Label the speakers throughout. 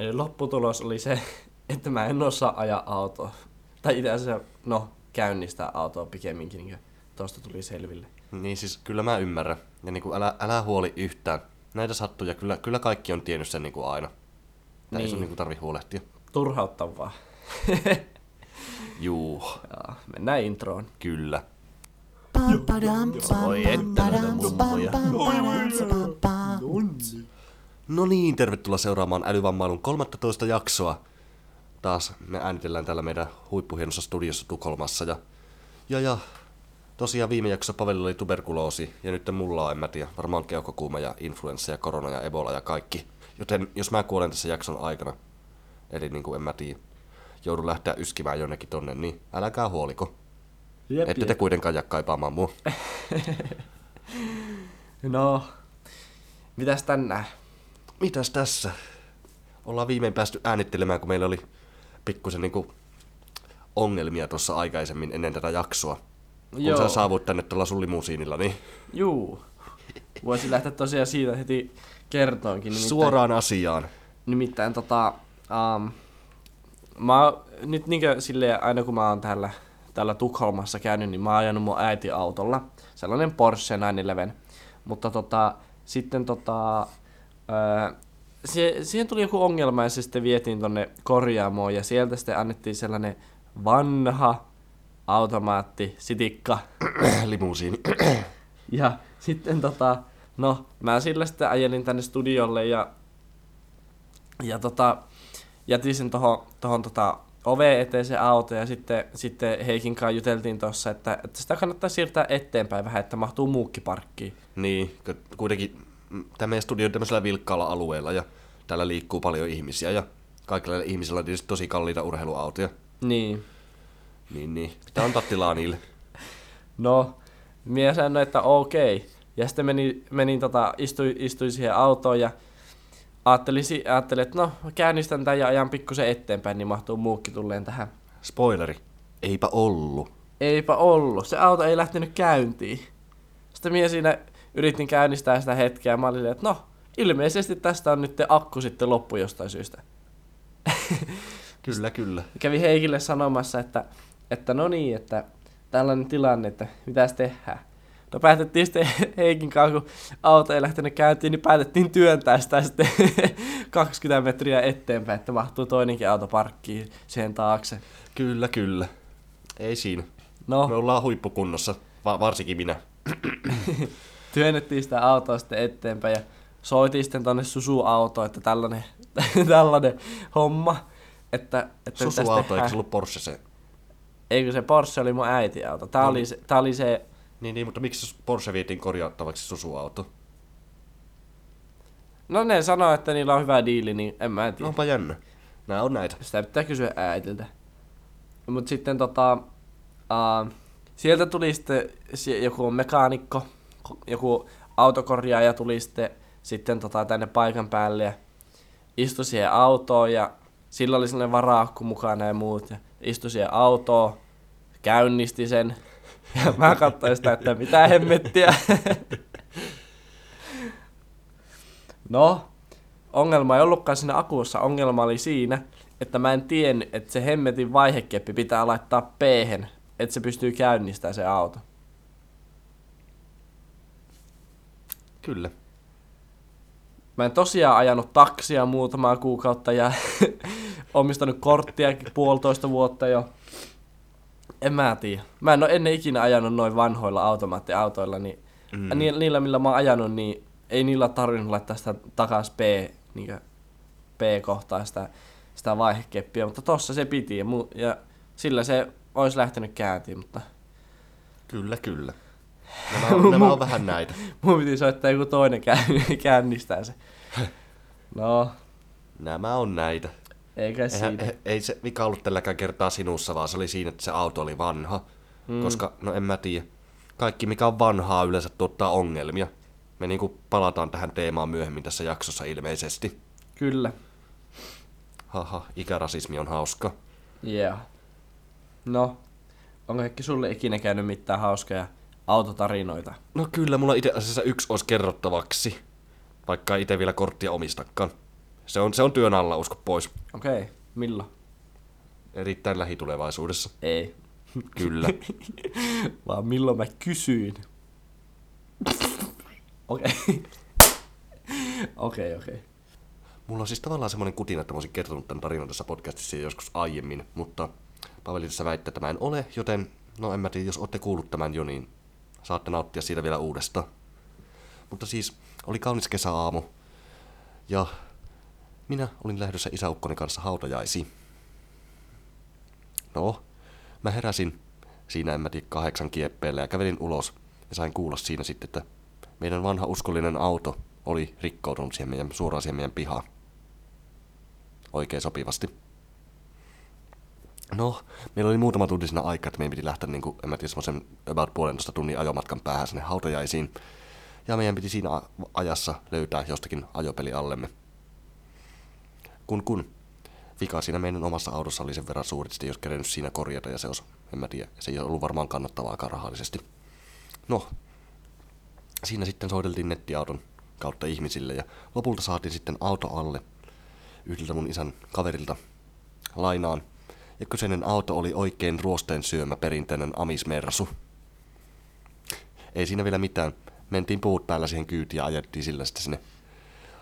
Speaker 1: Eli lopputulos oli se, että mä en osaa ajaa autoa. Tai itse asiassa, no, käynnistää autoa pikemminkin, niin kuin tosta tuli selville.
Speaker 2: Niin siis kyllä mä ymmärrän. Ja niin kuin älä, älä huoli yhtään. Näitä sattuja, kyllä, kyllä kaikki on tiennyt sen niin kuin aina. Tää ei sun
Speaker 1: Niin.
Speaker 2: niin kuin tarvi huolehtia.
Speaker 1: Turhauttavaa.
Speaker 2: Juu,
Speaker 1: Ja, mennään introon.
Speaker 2: kyllä.
Speaker 1: Oi että näitä mummoja.
Speaker 2: No niin, tervetuloa seuraamaan Älyvammailun 13 jaksoa. Taas me äänitellään täällä meidän huippuhienossa studiossa Tukholmassa. Ja, ja, ja tosiaan viime jaksossa Pavelilla oli tuberkuloosi, ja nyt mulla on, en mä tiedä, varmaan keuhkokuuma ja influenssa ja korona ja ebola ja kaikki. Joten jos mä kuolen tässä jakson aikana, eli niin kuin en mä tiedä, joudun lähteä yskimään jonnekin tonne, niin älkää huoliko.
Speaker 1: Jep,
Speaker 2: Ette te kuitenkaan jää kaipaamaan mua.
Speaker 1: No, mitäs tänään?
Speaker 2: Mitäs tässä? Ollaan viimein päästy äänittelemään, kun meillä oli pikkusen niinku ongelmia tuossa aikaisemmin ennen tätä jaksoa. Kun
Speaker 1: Joo.
Speaker 2: sä saavuit tänne tuolla sun limusiinilla, niin
Speaker 1: Juu. Voisi lähteä tosiaan siitä heti kertoonkin. Nimittäin,
Speaker 2: suoraan asiaan.
Speaker 1: Nimittäin tota... Um, mä nyt niinkö silleen, aina kun mä oon täällä, täällä Tukholmassa käynyt, niin mä oon ajanut mun äiti autolla. Sellainen Porsche 911. Mutta tota, sitten tota... Öö, sie, siihen tuli joku ongelma ja se sitten vietiin tonne korjaamoon ja sieltä sitten annettiin sellainen vanha automaatti, sitikka,
Speaker 2: Limusiini.
Speaker 1: ja sitten tota, no, mä sillä sitten ajelin tänne studiolle ja, ja tota, jätin sen tohon, tohon tota, oveen eteen se auto ja sitten, sitten Heikin kanssa juteltiin tossa, että, että sitä kannattaa siirtää eteenpäin vähän, että mahtuu muukki parkkiin.
Speaker 2: niin, kuitenkin tämä meidän studio on tämmöisellä vilkkaalla alueella ja täällä liikkuu paljon ihmisiä ja kaikilla ihmisillä on tietysti tosi kalliita urheiluautoja.
Speaker 1: Niin.
Speaker 2: Niin, niin. Pitää antaa tilaa niille.
Speaker 1: No, minä sanoin, että okei. Ja sitten menin, menin tota, istuin, istuin siihen autoon ja ajattelin, ajattelin, että no, käynnistän tämän ja ajan pikkusen eteenpäin, niin mahtuu muukki tulleen tähän.
Speaker 2: Spoileri. Eipä ollut.
Speaker 1: Eipä ollut. Se auto ei lähtenyt käyntiin. Sitten minä siinä yritin käynnistää sitä hetkeä ja mä olin, että no, ilmeisesti tästä on nyt akku sitten loppu jostain syystä.
Speaker 2: Kyllä, kyllä.
Speaker 1: Kävi Heikille sanomassa, että, että no niin, että tällainen tilanne, että mitäs tehdään. No päätettiin sitten Heikin kanssa, kun auto ei lähtenyt käyntiin, niin päätettiin työntää sitä sitten 20 metriä eteenpäin, että mahtuu toinenkin auto parkkiin sen taakse.
Speaker 2: Kyllä, kyllä. Ei siinä.
Speaker 1: No,
Speaker 2: Me ollaan huippukunnossa, va- varsinkin minä.
Speaker 1: työnnettiin sitä autoa sitten eteenpäin ja soitiin sitten tonne Susu-autoon, että tällainen, tällainen homma. Että, että
Speaker 2: Susu-auto, eikö se ollut Porsche se?
Speaker 1: Eikö se Porsche oli mun äiti auto. Tää,
Speaker 2: No.
Speaker 1: oli, se, tää oli se,
Speaker 2: Niin, niin, mutta miksi Porsche vietiin korjattavaksi Susu-auto?
Speaker 1: no ne sanoo, että niillä on hyvä diili, niin en mä tiedä.
Speaker 2: Onpa jännä. Nää on näitä.
Speaker 1: Sitä pitää kysyä äitiltä. Mut sitten tota, uh, sieltä tuli sitten joku mekaanikko, ko- joku autokorjaaja tuli sitten, sitten tota tänne paikan päälle ja istui siihen autoon ja sillä oli sellainen varaakku mukana ja muut ja istui siihen autoon, käynnisti sen ja mä katsoin sitä, että mitä hemmettiä. No, ongelma ei ollutkaan siinä akussa. Ongelma oli siinä, että mä en tiennyt, että se hemmetin vaihekeppi pitää laittaa p että se pystyy käynnistämään se auto.
Speaker 2: Kyllä.
Speaker 1: Mä en tosiaan ajanut taksia muutamaa kuukautta ja omistanut korttiakin puolitoista vuotta jo. En mä tiedä. Mä en ole ennen ikinä ajanut noin vanhoilla automaattiautoilla, niin mm. ni- niillä millä mä oon ajanut, niin ei niillä tarvinnut laittaa sitä takas P, niin P-kohtaa sitä, sitä vaihekeppiä, mutta tossa se piti ja, mu- ja sillä se olisi lähtenyt käyntiin, mutta
Speaker 2: Kyllä, kyllä. Nämä on, nämä on vähän näitä.
Speaker 1: mun piti soittaa joku toinen käy- käynnistää se. No,
Speaker 2: Nämä on näitä.
Speaker 1: eikä
Speaker 2: Eihän,
Speaker 1: siinä.
Speaker 2: ei, ei se vika ollut tälläkään kertaa sinussa, vaan se oli siinä, että se auto oli vanha. Mm. Koska, no en mä tiedä. Kaikki mikä on vanhaa yleensä tuottaa ongelmia. Me niinku palataan tähän teemaan myöhemmin tässä jaksossa ilmeisesti.
Speaker 1: Kyllä.
Speaker 2: Haha, ikärasismi on hauska.
Speaker 1: Yeah. No, onko Heikki sulle ikinä käynyt mitään hauskoja autotarinoita?
Speaker 2: No kyllä, mulla itse asiassa yksi olisi kerrottavaksi. Vaikka itse vielä korttia omistakaan. Se on, se on työn alla, usko pois.
Speaker 1: Okei, okay. milloin?
Speaker 2: Erittäin lähitulevaisuudessa.
Speaker 1: Ei.
Speaker 2: Kyllä.
Speaker 1: Vaan milloin mä kysyin. Okei. Okei, okei.
Speaker 2: Mulla on siis tavallaan semmoinen kutina, että mä olisin kertonut tämän tarinan tässä podcastissa jo joskus aiemmin, mutta Paveli tässä väittää, että mä en ole, joten no en mä tiedä, jos olette kuullut tämän jo, niin saatte nauttia siitä vielä uudestaan. Mutta siis oli kaunis kesäaamu ja minä olin lähdössä isäukkoni kanssa hautajaisiin. No, mä heräsin siinä en mä tiedä kahdeksan kieppeellä ja kävelin ulos ja sain kuulla siinä sitten, että meidän vanha uskollinen auto oli rikkoutunut siihen meidän, suoraan siihen meidän pihaan. Oikein sopivasti. No, meillä oli muutama tunti siinä aikaa, että meidän piti lähteä, niin kuin, en mä tiedä, semmoisen about puolentoista tunnin ajomatkan päähän sinne hautajaisiin. Ja meidän piti siinä ajassa löytää jostakin ajopeli allemme. Kun kun vika siinä meidän omassa autossa oli sen verran suuri, että olisi kerennyt siinä korjata ja se olisi, en mä tiedä, se ei ollut varmaan kannattavaakaan rahallisesti. No, siinä sitten soiteltiin nettiauton kautta ihmisille ja lopulta saatiin sitten auto alle yhdeltä mun isän kaverilta lainaan. Ja kyseinen auto oli oikein ruosteen syömä perinteinen amismersu. Ei siinä vielä mitään. Mentiin puut päällä siihen kyytiin ja ajettiin sillä sitten sinne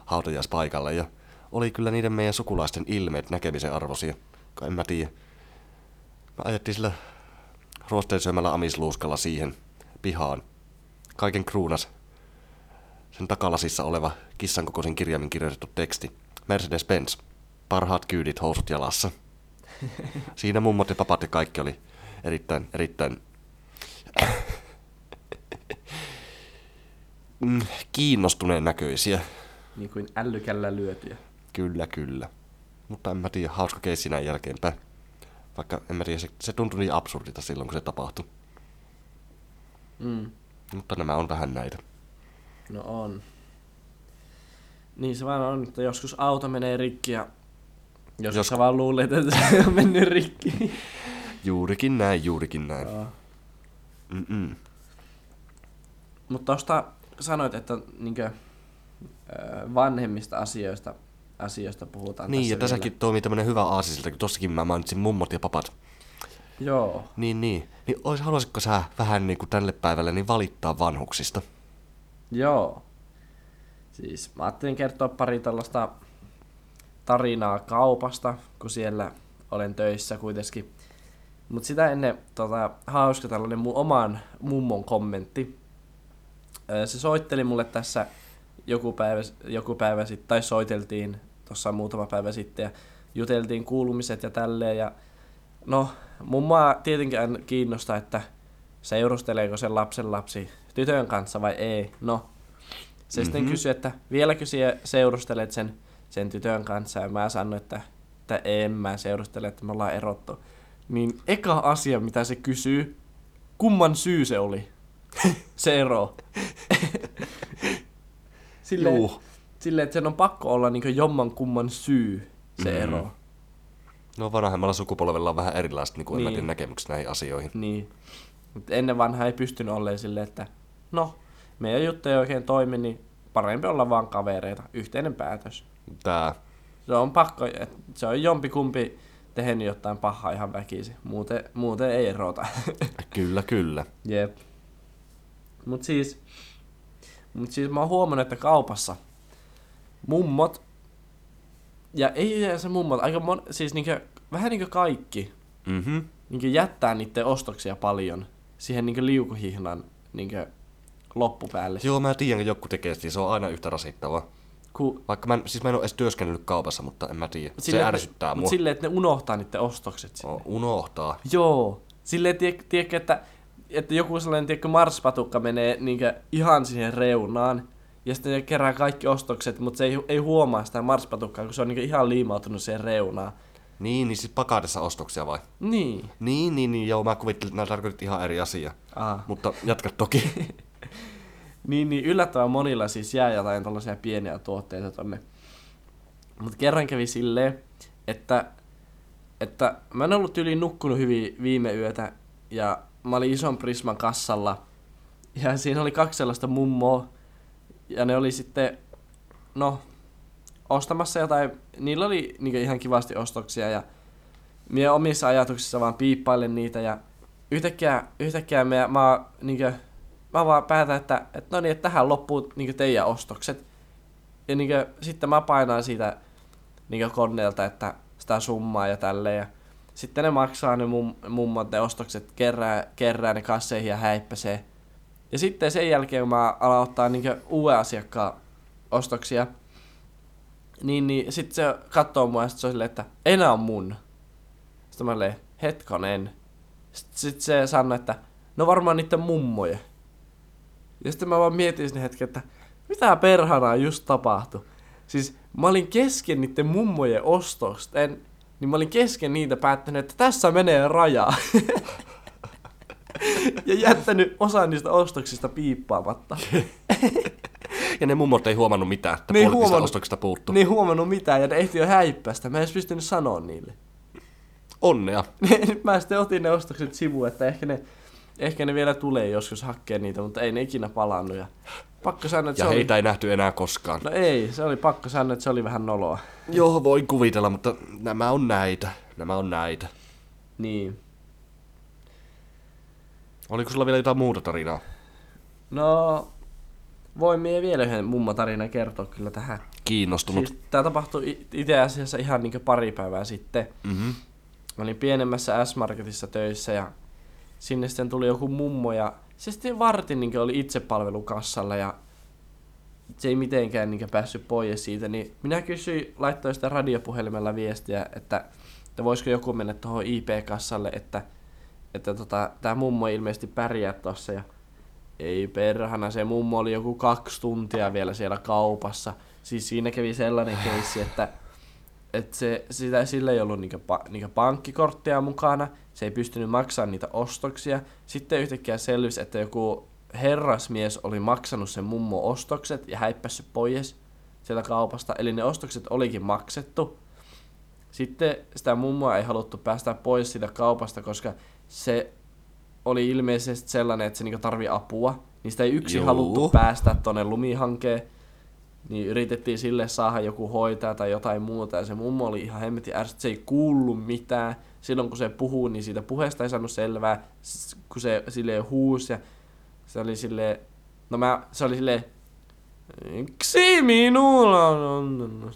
Speaker 2: hautajaispaikalle. Ja oli kyllä niiden meidän sukulaisten ilmeet näkemisen arvoisia. En mä tiedä. Me ajettiin sillä ruosteen syömällä amisluuskalla siihen pihaan. Kaiken kruunas sen takalasissa oleva kissan kokoisen kirjaimin kirjoitettu teksti. Mercedes-Benz. Parhaat kyydit housut jalassa. Siinä mummot ja papat ja kaikki oli erittäin, erittäin mm, kiinnostuneen näköisiä.
Speaker 1: Niin kuin ällykällä lyötyjä.
Speaker 2: Kyllä, kyllä. Mutta en mä tiedä, hauska keissi näin jälkeenpäin. Vaikka en mä tiedä, se, se tuntui niin absurdita silloin, kun se tapahtui.
Speaker 1: Mm.
Speaker 2: Mutta nämä on vähän näitä.
Speaker 1: No on. Niin se vaan on, että joskus auto menee rikki ja joskus
Speaker 2: Jos-
Speaker 1: sä vaan luulet, että se on mennyt rikki.
Speaker 2: Juurikin näin, juurikin näin.
Speaker 1: Joo.
Speaker 2: Mm-mm.
Speaker 1: Mutta tuosta sanoit, että niinkö, vanhemmista asioista, asioista puhutaan
Speaker 2: Niin,
Speaker 1: tässä
Speaker 2: ja tässäkin
Speaker 1: vielä.
Speaker 2: toimii tämmönen hyvä aasisilta, kun tossakin mä mainitsin mummot ja papat.
Speaker 1: Joo.
Speaker 2: Niin, niin. Niin ois, haluaisitko sä vähän niin kuin tälle päivälle niin valittaa vanhuksista?
Speaker 1: Joo. Siis mä ajattelin kertoa pari tällaista tarinaa kaupasta, kun siellä olen töissä kuitenkin. Mutta sitä ennen tota, hauska tällainen mun oman mummon kommentti. Se soitteli mulle tässä joku päivä, joku päivä sitten, tai soiteltiin tuossa muutama päivä sitten ja juteltiin kuulumiset ja tälleen. Ja no, mummaa tietenkin aina kiinnostaa, että seurusteleeko se lapsen lapsi tytön kanssa vai ei. No, se mm-hmm. sitten
Speaker 2: Mhm.
Speaker 1: kysyi, että vieläkö sinä seurustelet sen, sen tytön kanssa, ja mä sanoin, että, että en mä seurustele, että me ollaan erottu. Niin eka asia, mitä se kysyy, kumman syy se oli? se ero. Silleen,
Speaker 2: Juu.
Speaker 1: silleen, että sen on pakko olla niin jomman kumman syy, se
Speaker 2: Mm.
Speaker 1: ero.
Speaker 2: No vanhemmalla sukupolvella on vähän erilaiset niin kuin
Speaker 1: Niin.
Speaker 2: niin. näkemykset näihin asioihin.
Speaker 1: Niin. Mutta ennen vanhaa ei pystynyt olemaan silleen, että no, meidän juttu ei oikein toimi, niin parempi olla vaan kavereita. Yhteinen päätös.
Speaker 2: Tää,
Speaker 1: Se on pakko, se on jompikumpi tehnyt jotain pahaa ihan väkisin. Muuten, muuten ei erota.
Speaker 2: kyllä, kyllä.
Speaker 1: Jep. Mut siis, mut siis mä oon huomannut, että kaupassa mummot, ja ei se mummot, aika mon, siis niinkö, vähän niinkö kaikki,
Speaker 2: Mhm.
Speaker 1: niinkö jättää niiden ostoksia paljon siihen niinkö liukuhihnan niinkö loppupäälle.
Speaker 2: Joo, mä tiedän, että joku tekee se on aina yhtä rasittavaa.
Speaker 1: Ku,
Speaker 2: Vaikka mä, en- siis mä en ole edes työskennellyt kaupassa, mutta en mä tiedä. Se
Speaker 1: silleen, että-
Speaker 2: ärsyttää mua.
Speaker 1: silleen, että ne unohtaa niiden ostokset sinne.
Speaker 2: Oh, unohtaa.
Speaker 1: Joo. Silleen, tiedätkö, tiedätkö että, että joku sellainen, tiedätkö, marspatukka menee niinkö ihan siihen reunaan, ja sitten ne kerää kaikki ostokset, mutta se ei, ei huomaa sitä marspatukkaa, kun se on niinkö ihan liimautunut siihen reunaan.
Speaker 2: Niin, niin siis pakatessa ostoksia vai?
Speaker 1: Niin.
Speaker 2: Niin, niin, niin, joo, mä kuvittelin, että nämä tarkoitit ihan eri asia.
Speaker 1: Ah.
Speaker 2: Mutta jatka toki.
Speaker 1: Niin, niin yllättävän monilla siis jää jotain tällaisia pieniä tuotteita tonne. Mutta kerran kävi silleen, että, että mä en ollut yli nukkunut hyvin viime yötä ja mä olin ison Prisman kassalla ja siinä oli kaksi sellaista mummoa ja ne oli sitten, no, ostamassa jotain, niillä oli niin ihan kivasti ostoksia ja minä omissa ajatuksissa vaan piippailen niitä ja yhtäkkiä, yhtäkkiä minä, mä, niin kuin, mä vaan päätän, että, että no niin, että tähän loppuu niin teidän ostokset. Ja niin kuin, sitten mä painaan siitä niin koneelta, että sitä summaa ja tälleen. Ja sitten ne maksaa ne mum, mummot ne ostokset, kerää, kerää ne kasseihin ja häippäsee. Ja sitten sen jälkeen, mä alan ottaa niin uuden asiakkaan ostoksia, niin, niin sitten se katsoo mua ja se on silleen, että enää on mun. Sitten mä olin, hetkonen. Sitten sit se sanoi, että no varmaan niiden mummoja. Ja sitten mä vaan mietin sinne hetken, että mitä perhanaa just tapahtui. Siis mä olin kesken niiden mummojen ostosten, niin mä olin kesken niitä päättänyt, että tässä menee raja. ja jättänyt osan niistä ostoksista piippaamatta.
Speaker 2: Ja ne mummot ei huomannut mitään, että ne puolet niistä ostoksista puuttuu.
Speaker 1: Ne ei huomannut mitään ja ne ehti jo häippästä. Mä en edes pystynyt sanoa niille.
Speaker 2: Onnea.
Speaker 1: Nyt mä sitten otin ne ostokset sivuun, että ehkä ne, ehkä ne vielä tulee joskus hakkeen niitä, mutta ei ne ikinä palannut. Ja, pakko sanoa, että
Speaker 2: ja
Speaker 1: se
Speaker 2: heitä
Speaker 1: oli...
Speaker 2: ei nähty enää koskaan.
Speaker 1: No ei, se oli pakko sanoa, että se oli vähän noloa.
Speaker 2: Joo, voi kuvitella, mutta nämä on näitä. Nämä on näitä.
Speaker 1: Niin.
Speaker 2: Oliko sulla vielä jotain muuta tarinaa?
Speaker 1: No, voin mie vielä yhden mummatarinan kertoa kyllä tähän.
Speaker 2: Kiinnostunut.
Speaker 1: Siis, tämä tapahtui itse asiassa ihan niin pari päivää sitten.
Speaker 2: Mm-hmm.
Speaker 1: Mä olin pienemmässä S-Marketissa töissä ja sinne sitten tuli joku mummo ja se sitten vartin niin oli itsepalvelukassalla ja se ei mitenkään niin päässyt pois siitä, niin minä kysyin, laittoi sitä radiopuhelimella viestiä, että, että voisiko joku mennä tuohon IP-kassalle, että, että tota, tämä mummo ilmeisesti pärjää tuossa ja ei perhana, se mummo oli joku kaksi tuntia vielä siellä kaupassa. Siis siinä kävi sellainen keissi, että, että se, sitä, sillä ei ollut niinku, niinku pankkikorttia mukana, se ei pystynyt maksamaan niitä ostoksia. Sitten yhtäkkiä selvisi, että joku herrasmies oli maksanut sen mummo ostokset ja häippässyt pois sieltä kaupasta. Eli ne ostokset olikin maksettu. Sitten sitä mummoa ei haluttu päästä pois siitä kaupasta, koska se oli ilmeisesti sellainen, että se niinku tarvii apua. Niistä ei yksin Juu. haluttu päästä tonne lumihankeen. Niin yritettiin sille saada joku hoitaja tai jotain muuta. Ja se mummo oli ihan hemmetin ärsyt, se ei kuullu mitään. Silloin kun se puhuu, niin siitä puheesta ei saanut selvää. Kun se sille huusi ja se oli sille no mä, se oli sille Miksi minulla on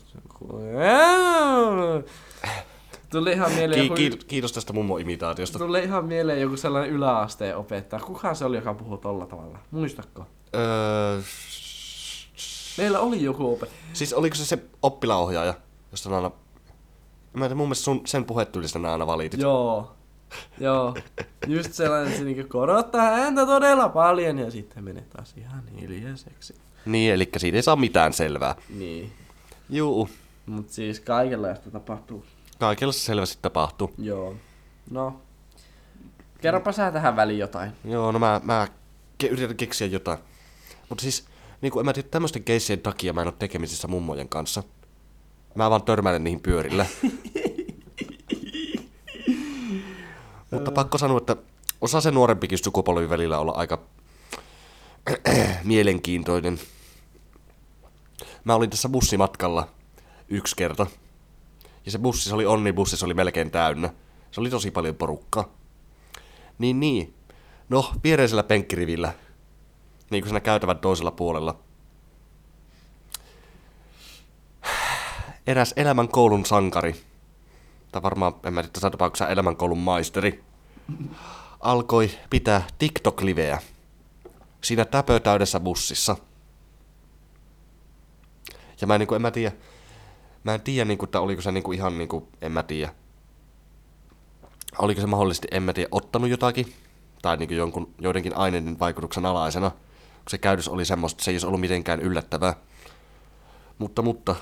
Speaker 1: Tuli ihan mieleen
Speaker 2: joku... Kiitos, kiitos tästä mummo-imitaatiosta.
Speaker 1: Tuli ihan mieleen joku sellainen yläasteen opettaja. Kuka se oli, joka puhuu tolla tavalla? Muistatko?
Speaker 2: Öö...
Speaker 1: Meillä oli joku opettaja.
Speaker 2: Siis oliko se se oppilaohjaaja, josta aina... Mä en mun mielestä sun, sen puhetyylistä aina valitit.
Speaker 1: Joo. Joo. Just sellainen, että se niinku korottaa ääntä todella paljon ja sitten menee taas ihan hiljaiseksi.
Speaker 2: Niin, eli siitä ei saa mitään selvää.
Speaker 1: Niin.
Speaker 2: Juu.
Speaker 1: Mut siis kaikenlaista tapahtuu.
Speaker 2: Kaikella se selvästi tapahtuu.
Speaker 1: Joo. No. Kerropa sä tähän väliin jotain.
Speaker 2: Joo, no mä, mä ke- yritän keksiä jotain. Mutta siis, niin kuin en mä tiedä, tämmöisten keissien takia mä en ole tekemisissä mummojen kanssa. Mä vaan törmäilen niihin pyörillä. Mutta pakko sanoa, että osa se nuorempikin sukupolvi välillä olla aika mielenkiintoinen. Mä olin tässä bussimatkalla yksi kerta. Ja se bussi, se oli onnibussi, se oli melkein täynnä. Se oli tosi paljon porukkaa. Niin niin. No, viereisellä penkkirivillä. Niin kuin siinä käytävän toisella puolella. Eräs elämän koulun sankari. Tai varmaan, en mä tiedä, tässä tapauksessa elämänkoulun maisteri. Alkoi pitää TikTok-liveä. Siinä täpötäydessä bussissa. Ja mä en, niin kuin, en mä tiedä, Mä en tiedä, niin kuin, että oliko se niin kuin, ihan, niin kuin, en mä tiedä. Oliko se mahdollisesti, en mä tiedä, ottanut jotakin, tai niin kuin jonkun, joidenkin aineiden vaikutuksen alaisena. Se käytös oli semmoista, se ei olisi ollut mitenkään yllättävää. Mutta, mutta,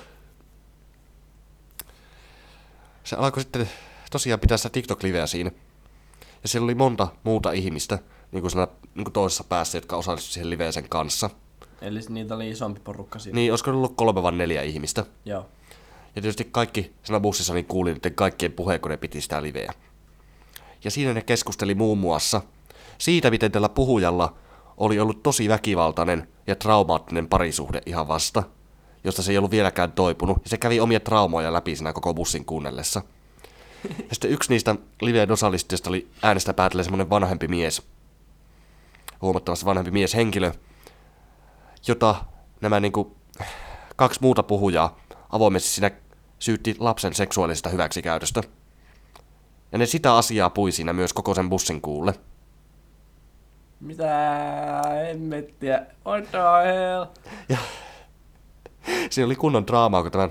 Speaker 2: se alkoi sitten tosiaan pitää sitä TikTok-liveä siinä. Ja siellä oli monta muuta ihmistä, niin kuin, siinä, niin kuin toisessa päässä, jotka osallistuivat siihen liveeseen kanssa.
Speaker 1: Eli niitä oli isompi porukka siinä.
Speaker 2: Niin, olisiko ollut kolme vai neljä ihmistä.
Speaker 1: Joo.
Speaker 2: Ja tietysti kaikki siinä bussissa niin kuuli niiden kaikkien puheen, kun ne piti sitä liveä. Ja siinä ne keskusteli muun muassa siitä, miten tällä puhujalla oli ollut tosi väkivaltainen ja traumaattinen parisuhde ihan vasta. josta se ei ollut vieläkään toipunut. Ja se kävi omia traumoja läpi siinä koko bussin kuunnellessa. Ja sitten yksi niistä liveen osallistujista oli äänestä päätellen semmoinen vanhempi mies. Huomattavasti vanhempi mieshenkilö, jota nämä niinku kaksi muuta puhujaa avoimesti siinä syytti lapsen seksuaalisesta hyväksikäytöstä. Ja ne sitä asiaa pui siinä myös koko sen bussin kuulle.
Speaker 1: Mitä hemmettiä? What the hell?
Speaker 2: Siinä oli kunnon draamaa, kun tämän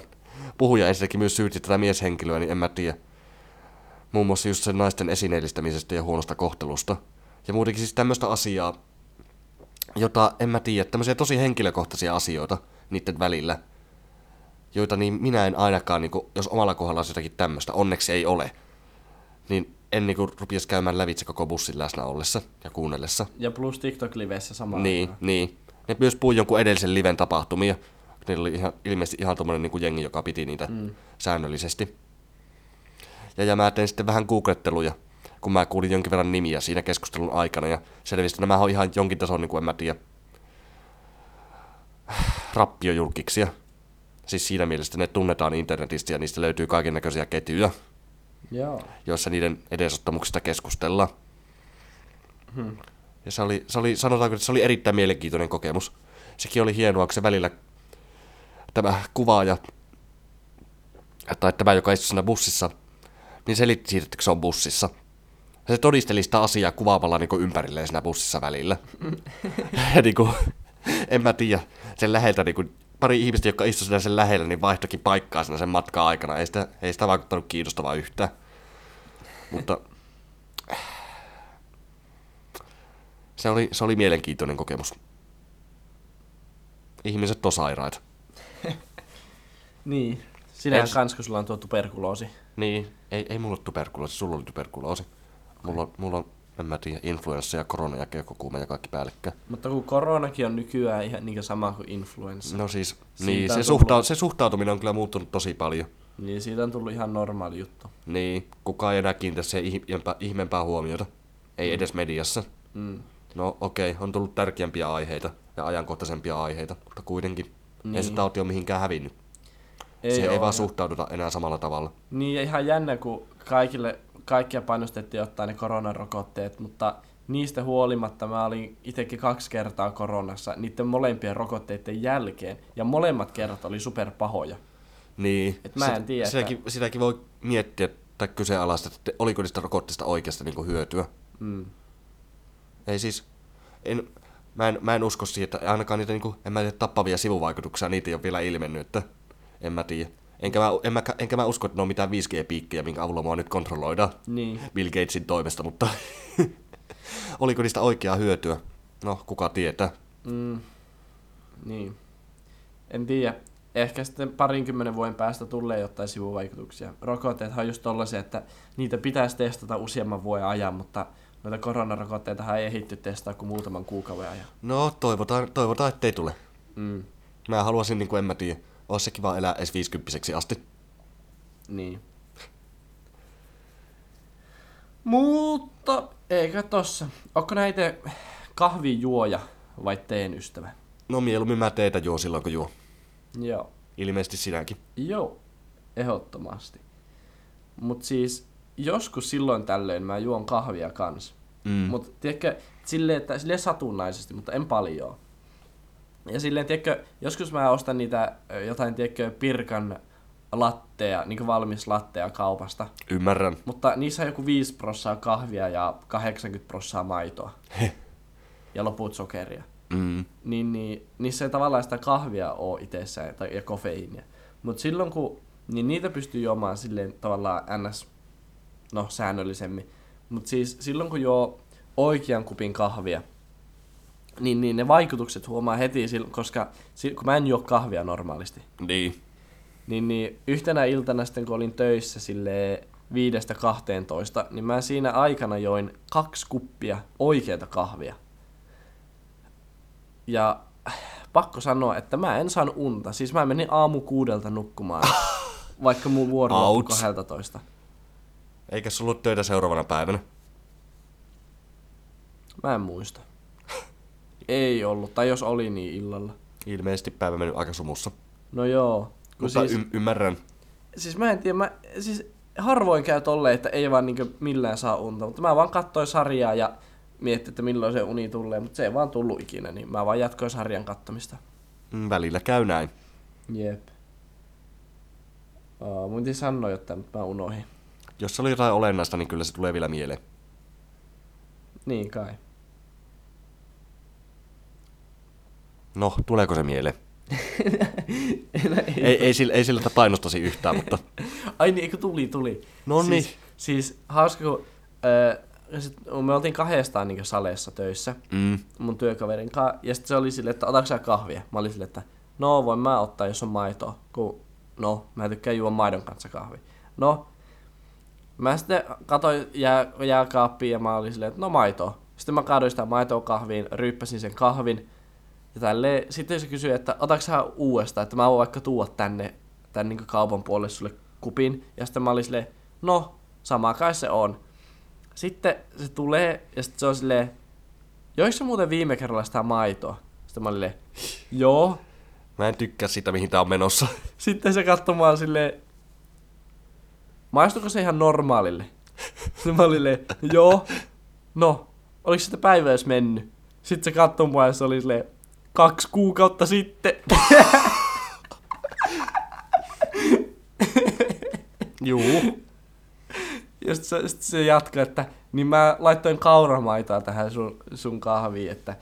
Speaker 2: puhuja ensinnäkin myös syytti tätä mieshenkilöä, niin en mä tiedä. Muun muassa just sen naisten esineellistämisestä ja huonosta kohtelusta. Ja muutenkin siis tämmöistä asiaa, jota en mä tiedä, tämmöisiä tosi henkilökohtaisia asioita niiden välillä, joita niin minä en ainakaan, niin jos omalla kohdalla jotakin tämmöistä, onneksi ei ole, niin en niin rupies käymään lävitse koko bussin läsnä ollessa ja kuunnellessa.
Speaker 1: Ja plus TikTok-liveissä samaan
Speaker 2: Niin,
Speaker 1: aikaan.
Speaker 2: niin. Ne myös puhui jonkun edellisen liven tapahtumia. Niillä oli ihan, ilmeisesti ihan tommonen niin jengi, joka piti niitä mm. säännöllisesti. Ja, ja mä tein sitten vähän googletteluja, kun mä kuulin jonkin verran nimiä siinä keskustelun aikana. Ja selvisi, että nämä on ihan jonkin tason, niin kuin en mä tiedä, rappiojulkiksia. Siis siinä mielessä, ne tunnetaan internetistä ja niistä löytyy kaiken näköisiä ketjuja,
Speaker 1: Joo.
Speaker 2: joissa niiden edesottamuksista keskustellaan. Hmm. Ja se oli, se oli, sanotaanko, että se oli erittäin mielenkiintoinen kokemus. Sekin oli hienoa, kun se välillä tämä kuvaaja, tai tämä, joka istui siinä bussissa, niin selitti siitä, että se on bussissa. Ja se todisteli sitä asiaa kuvaamalla niin ympärilleen siinä bussissa välillä. ja niin kuin, en mä tiedä, sen läheltä niin kuin, pari ihmistä, jotka istuivat siinä sen lähellä, niin vaihtokin paikkaa siinä sen matkan aikana. Ei sitä, ei sitä vaikuttanut kiinnostavaa yhtään. Mutta se oli, se oli mielenkiintoinen kokemus. Ihmiset on sairaita.
Speaker 1: Niin. Sinähän
Speaker 2: Ens-
Speaker 1: kans, kun sulla on tuo tuberkuloosi.
Speaker 2: Niin, ei, ei mulla ole tuberkuloosi, sulla oli tuberkuloosi. Mulla mulla on en mä tiedä, influenssa ja korona ja keuhkokuume ja kaikki päällekkäin.
Speaker 1: Mutta kun koronakin on nykyään ihan niin sama kuin influenssa,
Speaker 2: No siis,
Speaker 1: Siitä
Speaker 2: niin, se,
Speaker 1: tullut-
Speaker 2: suhta, se suhtautuminen on kyllä muuttunut tosi paljon.
Speaker 1: niin siitä on tullut ihan normaali juttu.
Speaker 2: Niin, kukaan ei enää kiinnitä siihen ihmeempää, ihmeempää huomiota. Ei edes mediassa.
Speaker 1: Mm.
Speaker 2: No okei, okay, on tullut tärkeämpiä aiheita ja ajankohtaisempia aiheita, mutta kuitenkin niin. ei se
Speaker 1: Niin.
Speaker 2: tauti ole mihinkään hävinnyt.
Speaker 1: Ei
Speaker 2: Siihen ei vaan suhtauduta enää samalla tavalla.
Speaker 1: Niin ja ihan jännä, kun kaikille, kaikkia painostettiin ottaa ne koronarokotteet, mutta niistä huolimatta mä olin itsekin kaksi kertaa koronassa niiden molempien rokotteiden jälkeen, ja molemmat kerrat oli superpahoja.
Speaker 2: Niin.
Speaker 1: Et mä en tiedä, että-
Speaker 2: Sitäkin, sitäkin voi miettiä tai kyseenalaista, että oliko niistä rokotteista oikeasta niin hyötyä.
Speaker 1: Mm.
Speaker 2: Ei siis, en, mä, en, mä en usko siihen, että ainakaan niitä, niin kuin, en mä tiedä, tappavia sivuvaikutuksia, niitä ei ole vielä ilmennyt, että en mä tiedä. Enkä mä, en mä, enkä mä usko, että ne on mitään 5G-piikkejä, minkä avulla mua nyt kontrolloidaan
Speaker 1: Niin.
Speaker 2: Bill Gatesin toimesta, mutta oliko niistä oikeaa hyötyä? No, kuka tietää.
Speaker 1: Mm. Niin. En tiedä. Ehkä sitten parinkymmenen vuoden päästä tulee jotain sivuvaikutuksia. Rokotteethan on just tollasia, että niitä pitäisi testata useamman vuoden ajan, mutta noita koronarokotteitahan ei ehditty testaa kuin muutaman kuukauden ajan.
Speaker 2: No, toivotaan, toivotaan ettei tule.
Speaker 1: Mm.
Speaker 2: Mä haluaisin, niin kuin en mä tiedä, olisi se kiva elää edes 50 asti.
Speaker 1: Niin. Mutta eikä tossa. Onko näitä kahvijuoja vai teen ystävä?
Speaker 2: No mieluummin mä teitä juo silloin, kun juo.
Speaker 1: Joo.
Speaker 2: Ilmeisesti sinäkin.
Speaker 1: Joo, ehdottomasti. Mut siis joskus silloin tällöin mä juon kahvia kans.
Speaker 2: Mm.
Speaker 1: Mutta tiedätkö, silleen, että, silleen satunnaisesti, mutta en paljon. Ja silleen, tiedätkö, joskus mä ostan niitä jotain, tiedätkö, pirkan latteja, niin valmis latteja kaupasta.
Speaker 2: Ymmärrän.
Speaker 1: Mutta niissä on joku 5 prossaa kahvia ja 80 prossaa maitoa.
Speaker 2: Heh.
Speaker 1: Ja loput sokeria.
Speaker 2: Mm.
Speaker 1: Niin, niin niissä ei tavallaan sitä kahvia ole itsessään tai, ja kofeiinia. Mutta silloin kun, niin niitä pystyy juomaan silleen tavallaan ns, no säännöllisemmin. Mutta siis silloin kun juo oikean kupin kahvia, niin, niin ne vaikutukset huomaa heti, silloin, koska kun mä en juo kahvia normaalisti,
Speaker 2: Niin.
Speaker 1: niin, niin yhtenä iltana sitten kun olin töissä sille viidestä 12, niin mä siinä aikana join kaksi kuppia oikeata kahvia. Ja pakko sanoa, että mä en saanut unta. Siis mä menin aamu kuudelta nukkumaan, vaikka mun vuoro loppui
Speaker 2: Ouch.
Speaker 1: 12.
Speaker 2: Eikä sulla ollut töitä seuraavana päivänä?
Speaker 1: Mä en muista. Ei ollut, tai jos oli, niin illalla.
Speaker 2: Ilmeisesti päivä mennyt aika sumussa.
Speaker 1: No joo. Kun
Speaker 2: Mutta
Speaker 1: siis,
Speaker 2: y- ymmärrän.
Speaker 1: siis mä en tiedä, mä, siis harvoin käy tolleen, että ei vaan niinku millään saa unta, mutta mä vaan katsoin sarjaa ja miettii, että milloin se uni tulee, mutta se ei vaan tullut ikinä, niin mä vaan jatkoin sarjan kattomista.
Speaker 2: Mm, Välillä käy näin.
Speaker 1: Jep. Oh, mun piti sanoa jotain, mutta mä unohdin.
Speaker 2: Jos se oli jotain olennaista, niin kyllä se tulee vielä mieleen.
Speaker 1: Niin kai.
Speaker 2: No, tuleeko se mieleen?
Speaker 1: ei.
Speaker 2: Ei, ei, sillä, ei sillä painostasi yhtään, mutta...
Speaker 1: Ai niin, eikö tuli, tuli.
Speaker 2: No niin.
Speaker 1: Siis, siis hauska, kun äh, sit, me oltiin kahdestaan niin saleessa töissä
Speaker 2: Mm.
Speaker 1: mun työkaverin kanssa. Ja sitten se oli silleen, että otatko kahvia? Mä olin silleen, että no voin mä ottaa, jos on maitoa. Kun, no, mä tykkään juoda maidon kanssa kahvi. No, mä sitten katsoin jää, jääkaappiin ja mä olin silleen, että no maitoa. Sitten mä kaadoin sitä maitoa kahviin, ryyppäsin sen kahvin. Ja tälleen, sitten se kysyi, että otaks sä uudestaan, että mä voin vaikka tuoda tänne tän niin kaupan puolelle sulle kupin. Ja sitten mä olin silleen, no, sama kai se on. Sitten se tulee ja sitten se on silleen, joiko se muuten viime kerralla sitä maitoa? Sitten mä olin silleen, joo.
Speaker 2: Mä en tykkää siitä, mihin tää on menossa.
Speaker 1: Sitten se katsoi mua silleen, maistuiko se ihan normaalille? Sitten mä olin silleen, joo. No, oliko sitä päivä edes mennyt? Sitten se katsoi mua ja se oli silleen, kaksi kuukautta sitten.
Speaker 2: Juu.
Speaker 1: Ja sitten se, sit se jatkoi, että niin mä laittoin kauramaitoa tähän sun, sun kahviin, että,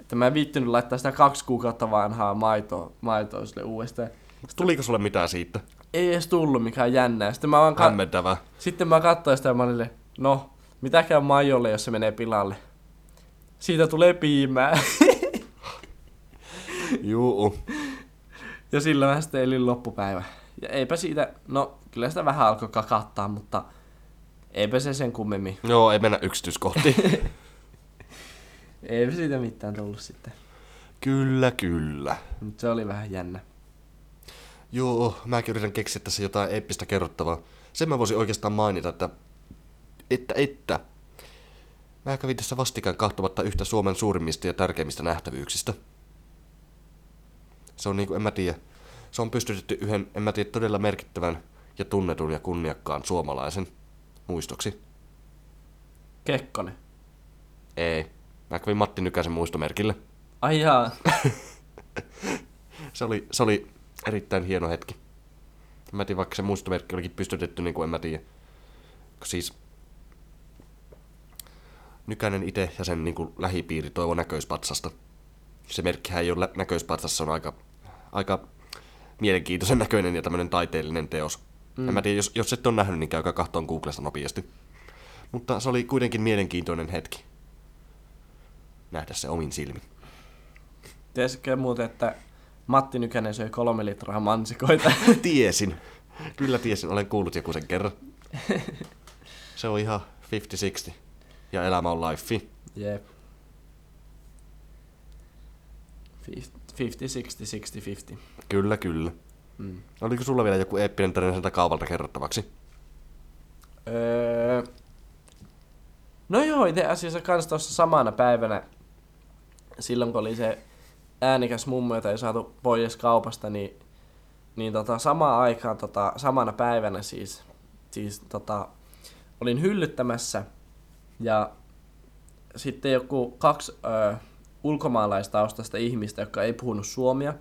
Speaker 1: että mä en viittynyt laittaa sitä kaksi kuukautta vanhaa maitoa, maitoa sille uudestaan.
Speaker 2: Tuliko sulle mitään siitä?
Speaker 1: Ei edes tullut mikään jännää. Sitten mä, vaan ka-
Speaker 2: Hämmentävää.
Speaker 1: Sitten mä katsoin sitä ja mä olin, no, mitä käy majolle, jos se menee pilalle? Siitä tulee piimää.
Speaker 2: Juu.
Speaker 1: ja sillä mä sitten elin loppupäivä. Ja eipä siitä, no kyllä sitä vähän alkoi kakattaa, mutta eipä se sen kummemmin.
Speaker 2: Joo, ei mennä yksityiskohtiin.
Speaker 1: Eipä siitä mitään tullut sitten.
Speaker 2: kyllä, kyllä.
Speaker 1: Mutta se oli vähän jännä.
Speaker 2: Joo, mäkin yritän keksiä tässä jotain eeppistä kerrottavaa. Sen mä voisin oikeastaan mainita, että... Että, että... Mä kävin tässä vastikään kahtomatta yhtä Suomen suurimmista ja tärkeimmistä nähtävyyksistä. Se on niinku, en mä tiedä. Se on pystytetty yhden, en mä tiedä, todella merkittävän ja tunnetun ja kunniakkaan suomalaisen muistoksi.
Speaker 1: Kekkonen.
Speaker 2: Ei. Mä kävin Matti Nykäsen muistomerkille.
Speaker 1: Ai jaa.
Speaker 2: Se oli, se oli erittäin hieno hetki. Mä tiedä, vaikka se muistomerkki olikin pystytetty, niin kuin en mä tiedä. Siis Nykänen itse ja sen niin kuin, lähipiiri toivo näköispatsasta. Se merkkihän ei ole lä- näköispatsassa, on aika, aika mielenkiintoisen näköinen ja tämmöinen taiteellinen teos. Mm. En mä tiedä, jos, jos et ole nähnyt, niin käykää kahtoon Googlesta nopeasti. Mutta se oli kuitenkin mielenkiintoinen hetki. Nähdä se omin silmin.
Speaker 1: Tiesitkö muuten, että Matti Nykänen söi kolme litraa mansikoita?
Speaker 2: tiesin. Kyllä tiesin, olen kuullut joku sen kerran. Se on ihan 50-60. Ja elämä on life.
Speaker 1: Jep. 50, 60, 60, 50.
Speaker 2: Kyllä, kyllä.
Speaker 1: Mm.
Speaker 2: Oliko sulla vielä joku eeppinen tarina sieltä kaupalta kerrottavaksi?
Speaker 1: Öö... No joo, itse asiassa kans tuossa samana päivänä, silloin kun oli se äänikäs mummo, jota ei saatu pois kaupasta, niin, niin tota, samaan aikaan, tota, samana päivänä siis, siis tota, olin hyllyttämässä ja sitten joku kaksi ö, ulkomaalaistaustaista ihmistä, jotka ei puhunut suomia,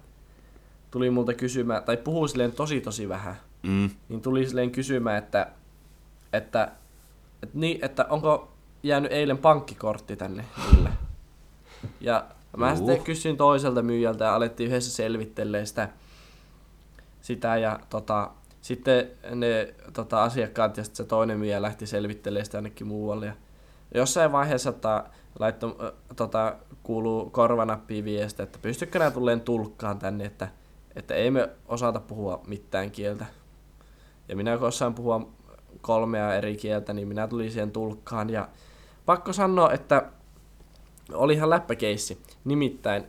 Speaker 1: tuli multa kysymään, tai puhuu silleen tosi tosi vähän,
Speaker 2: Mm.
Speaker 1: niin tuli silleen kysymään, että, että, että, niin, että onko jäänyt eilen pankkikortti tänne niille. Ja mä sitten kysyin toiselta myyjältä ja alettiin yhdessä selvittelee sitä, sitä ja tota, sitten ne tota, asiakkaat ja sitten se toinen myyjä lähti selvittelemään sitä jonnekin muualle. Ja jossain vaiheessa laitto, ö, tota, kuuluu korvanappiin viesti, että pystykö nää tulleen tulkkaan tänne, että, että ei me osata puhua mitään kieltä. Ja minä kun osaan puhua kolmea eri kieltä, niin minä tulin siihen tulkkaan. Ja pakko sanoa, että oli ihan läppäkeissi. Nimittäin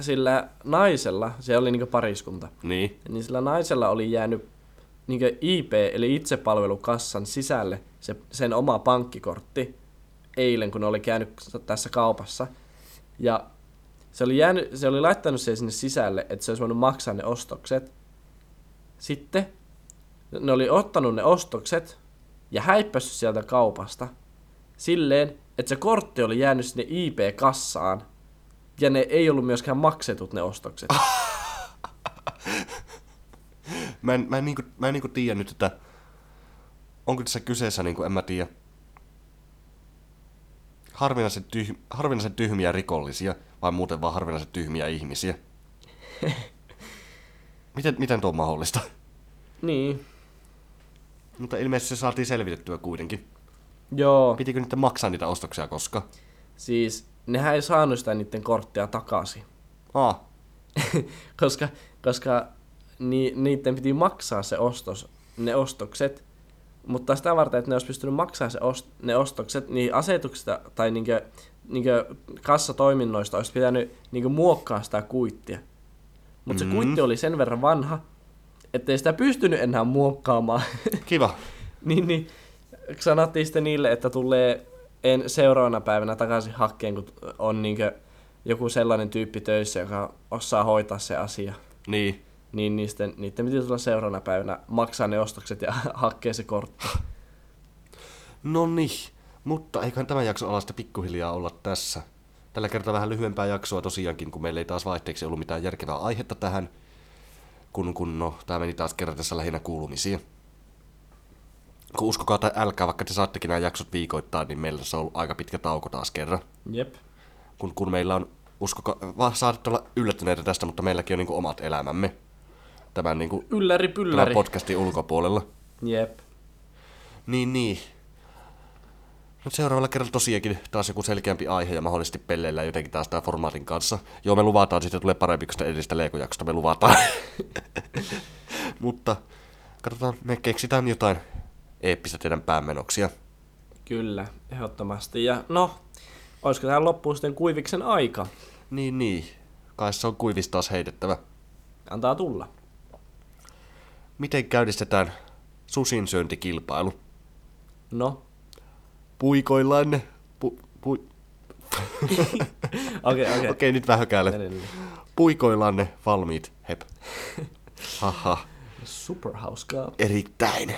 Speaker 1: sillä naisella, se oli niinku pariskunta,
Speaker 2: Niin.
Speaker 1: niin sillä naisella oli jäänyt niinku IP, eli itsepalvelukassan sisälle se, sen oma pankkikortti eilen, kun oli käynyt tässä kaupassa. Ja Se oli, jäänyt, se oli laittanut sen sinne sisälle, että se olisi voinut maksaa ne ostokset. Sitten ne oli ottanut ne ostokset ja häippässyt sieltä kaupasta silleen, että se kortti oli jäänyt sinne IP-kassaan ja ne ei ollut myöskään maksetut ne ostokset.
Speaker 2: Mä en, mä en, niinku, mä en niinku tiedä nyt, että onko tässä kyseessä, niinku, en mä tiedä, harvinaisen, tyh, harvinaisen tyhmiä rikollisia vai muuten vaan harvinaisen tyhmiä ihmisiä. miten, miten tuo on mahdollista?
Speaker 1: Niin,
Speaker 2: Mutta ilmeisesti se saatiin selvitettyä kuitenkin.
Speaker 1: joo.
Speaker 2: Pitikö nyt maksaa niitä ostoksia koska?
Speaker 1: Siis nehän ei saanut sitä niiden korttia takaisin.
Speaker 2: Aa,
Speaker 1: koska koska ni, niiden piti maksaa se ostos, ne ostokset. Mutta sitä varten, että ne olisi pystynyt maksamaan se ost, ne ostokset, niin asetuksista tai niinkö, niinkö kassatoiminnoista olisi pitänyt niinkö muokkaa sitä kuittia. Mutta
Speaker 2: Mm.
Speaker 1: se kuitti oli sen verran vanha, ettei sitä pystynyt enää muokkaamaan.
Speaker 2: kiva.
Speaker 1: niin, niin sanottiin sitten niille, että tulee en seuraavana päivänä takaisin hakkeen, kun on niinkö joku sellainen tyyppi töissä, joka osaa hoitaa se asia.
Speaker 2: Niin.
Speaker 1: Niin niisten, niiden piti tulla seuraavana päivänä maksaa ne ostokset ja hakkea se kortti.
Speaker 2: No niin, mutta eiköhän tämä jakso ala sitten pikkuhiljaa olla tässä. Tällä kertaa vähän lyhyempää jaksoa tosiaankin, kun meillä ei taas vaihteeksi ollut mitään järkevää aihetta tähän. Kun, kun no, tämä meni taas kerran tässä lähinnä kuulumisia. Kun uskokaa tai älkää, vaikka te saattekin nämä jaksot viikoittain, niin meillä se on ollut aika pitkä tauko taas kerran.
Speaker 1: Jep.
Speaker 2: Kun, kun meillä on, uskokaa, vaan saatatte olla yllättyneitä tästä, mutta meilläkin on niin omat elämämme. Tämän, niin kuin,
Speaker 1: Ylläri
Speaker 2: tämän
Speaker 1: pylläri.
Speaker 2: podcastin ulkopuolella.
Speaker 1: Jep.
Speaker 2: Niin, niin. Nyt seuraavalla kerralla tosiaankin taas joku selkeämpi aihe ja mahdollisesti pelleillä jotenkin taas tämän formaatin kanssa. Joo, me luvataan, että tulee parempi kuin sitä edellistä Lego-jaksosta, me luvataan. Mutta katsotaan, me keksitään jotain eeppistä teidän päämenoksia.
Speaker 1: Kyllä, ehdottomasti. Ja no, olisiko tähän loppuun sitten kuiviksen aika?
Speaker 2: Niin, niin. Kai se on kuivis taas heitettävä.
Speaker 1: Antaa tulla.
Speaker 2: Miten käynnistetään susin syöntikilpailu?
Speaker 1: No,
Speaker 2: Puikoillaan. Pu, pu,
Speaker 1: okei, okei.
Speaker 2: Okei, nyt vähän käälle.
Speaker 1: Edelleen.
Speaker 2: Puikoillanne valmiit, hep. Haha,
Speaker 1: Superhauskaa.
Speaker 2: erittäin.